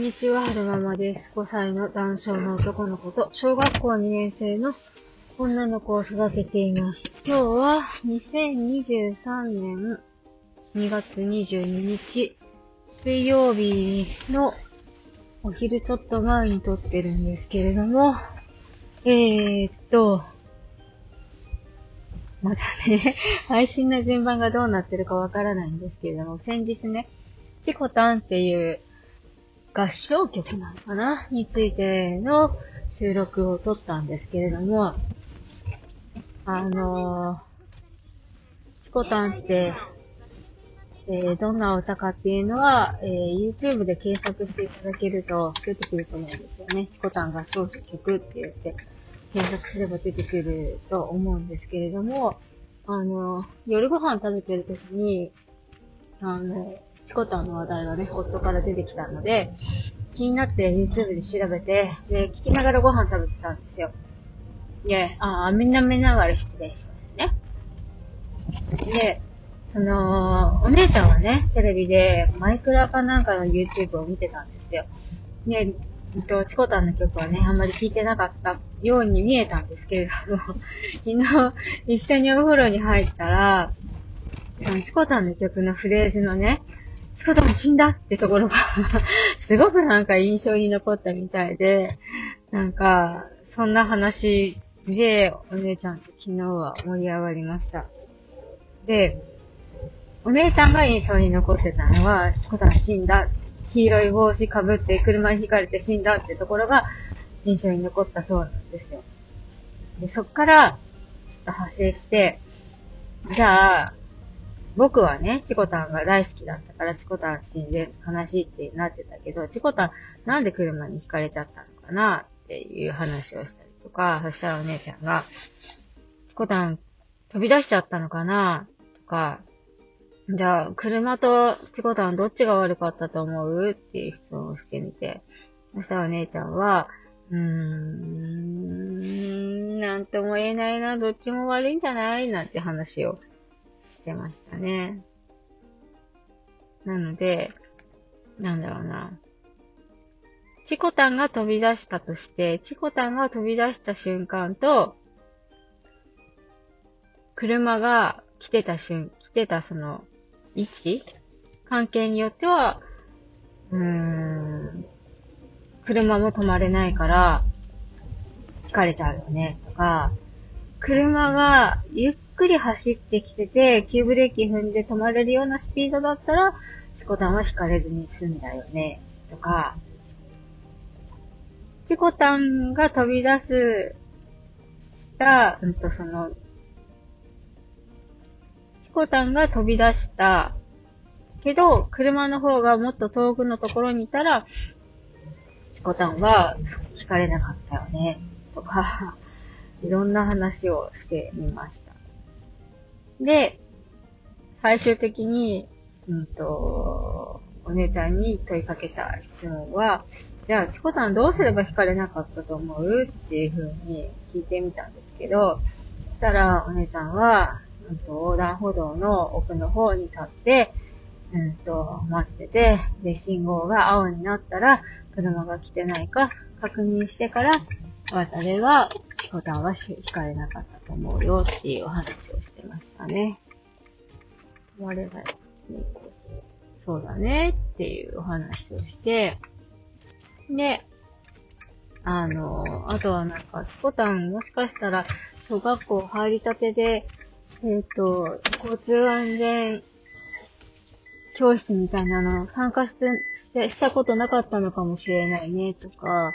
んにちは、はるままです。5歳の男性の男の子と、小学校2年生の女の子を育てています。今日は、2023年2月22日、水曜日のお昼ちょっと前に撮ってるんですけれども、えーっと、まだね、配信の順番がどうなってるかわからないんですけれども、先日ね、チコタンっていう合唱曲なのかな？についての収録を撮ったんですけれども、あのー、チコタンって、えー、どんな歌かっていうのは、えー、YouTube で検索していただけると出てくると思うんですよね。チコタン合唱曲って言って検索すれば出てくると思うんですけれども、あのー、夜ご飯食べてる時に、あの、チコタンの話題がね、夫から出てきたので、気になって YouTube で調べて、で、聞きながらご飯食べてたんですよ。で、ああ、みんな見ながら失礼しますね。で、その、お姉ちゃんはね、テレビでマイクラかなんかの YouTube を見てたんですよ。で、えっと、チコタンの曲はね、あんまり聴いてなかったように見えたんですけれども、昨日一緒にお風呂に入ったら、そのチコタンの曲のフレーズのね、チコタン死んだってところが すごくなんか印象に残ったみたいで、なんか、そんな話で、お姉ちゃんと昨日は盛り上がりました。で、お姉ちゃんが印象に残ってたのは、チコタン死んだ。黄色い帽子かぶって車にひかれて死んだってところが印象に残ったそうなんですよ。で、そっから、ちょっと派生して、じゃあ、僕はね、チコタンが大好きだったから、チコタン死んで悲しいってなってたけど、チコタンなんで車にひかれちゃったのかなっていう話をしたりとか、そしたらお姉ちゃんが、チコタン飛び出しちゃったのかなとか、じゃあ、車とチコタンどっちが悪かったと思うっていう質問をしてみて、そしたらお姉ちゃんは、うーん、なんとも言えないな、どっちも悪いんじゃないなんて話をしてましたね。なので、なんだろうな。チコタンが飛び出したとして、チコタンが飛び出した瞬間と、車が来てた瞬、来てたその、位置関係によっては、うーん、車も止まれないから、引かれちゃうよね、とか、車がゆっくり走ってきてて、急ブレーキ踏んで止まれるようなスピードだったら、チコタンは引かれずに済んだよね、とか、チコタンが飛び出す、した、うんと、その、チコタンが飛び出した、けど、車の方がもっと遠くのところにいたら、チコタンは引かれなかったよね、とか、いろんな話をしてみました。で、最終的に、うん。と、お姉ちゃんに問いかけた質問は、じゃあ、チコタンどうすれば引かれなかったと思う？っていう風に聞いてみたんですけど、そしたらお姉ちゃんは、うんと、横断歩道の奥の方に立って、うんと、待ってて、で、信号が青になったら、車が来てないか確認してから、渡れば、チコタンは引かれなかったと思うよっていうお話をしてましたね。止まればそうだねっていうお話をして、で、あの、あとはなんか、チコタンもしかしたら、小学校入りたてで、えっ、と、交通安全教室みたいなの参加して、して、したことなかったのかもしれないね、とか、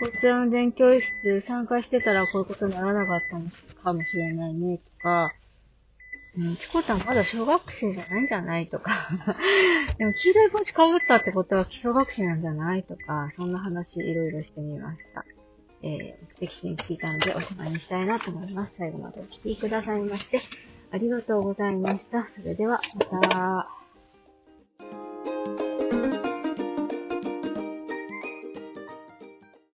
交通安全教室参加してたらこういうことにならなかったのかもしれないね、とか、うん、チコタンまだ小学生じゃないんじゃないとか、でも黄色い帽子かぶったってことは小学生なんじゃないとか、そんな話いろいろしてみました。えー、適地に聞いたのでおしまいにしたいなと思います。最後までお聴きくださいまして、ありがとうございました。それでは、また。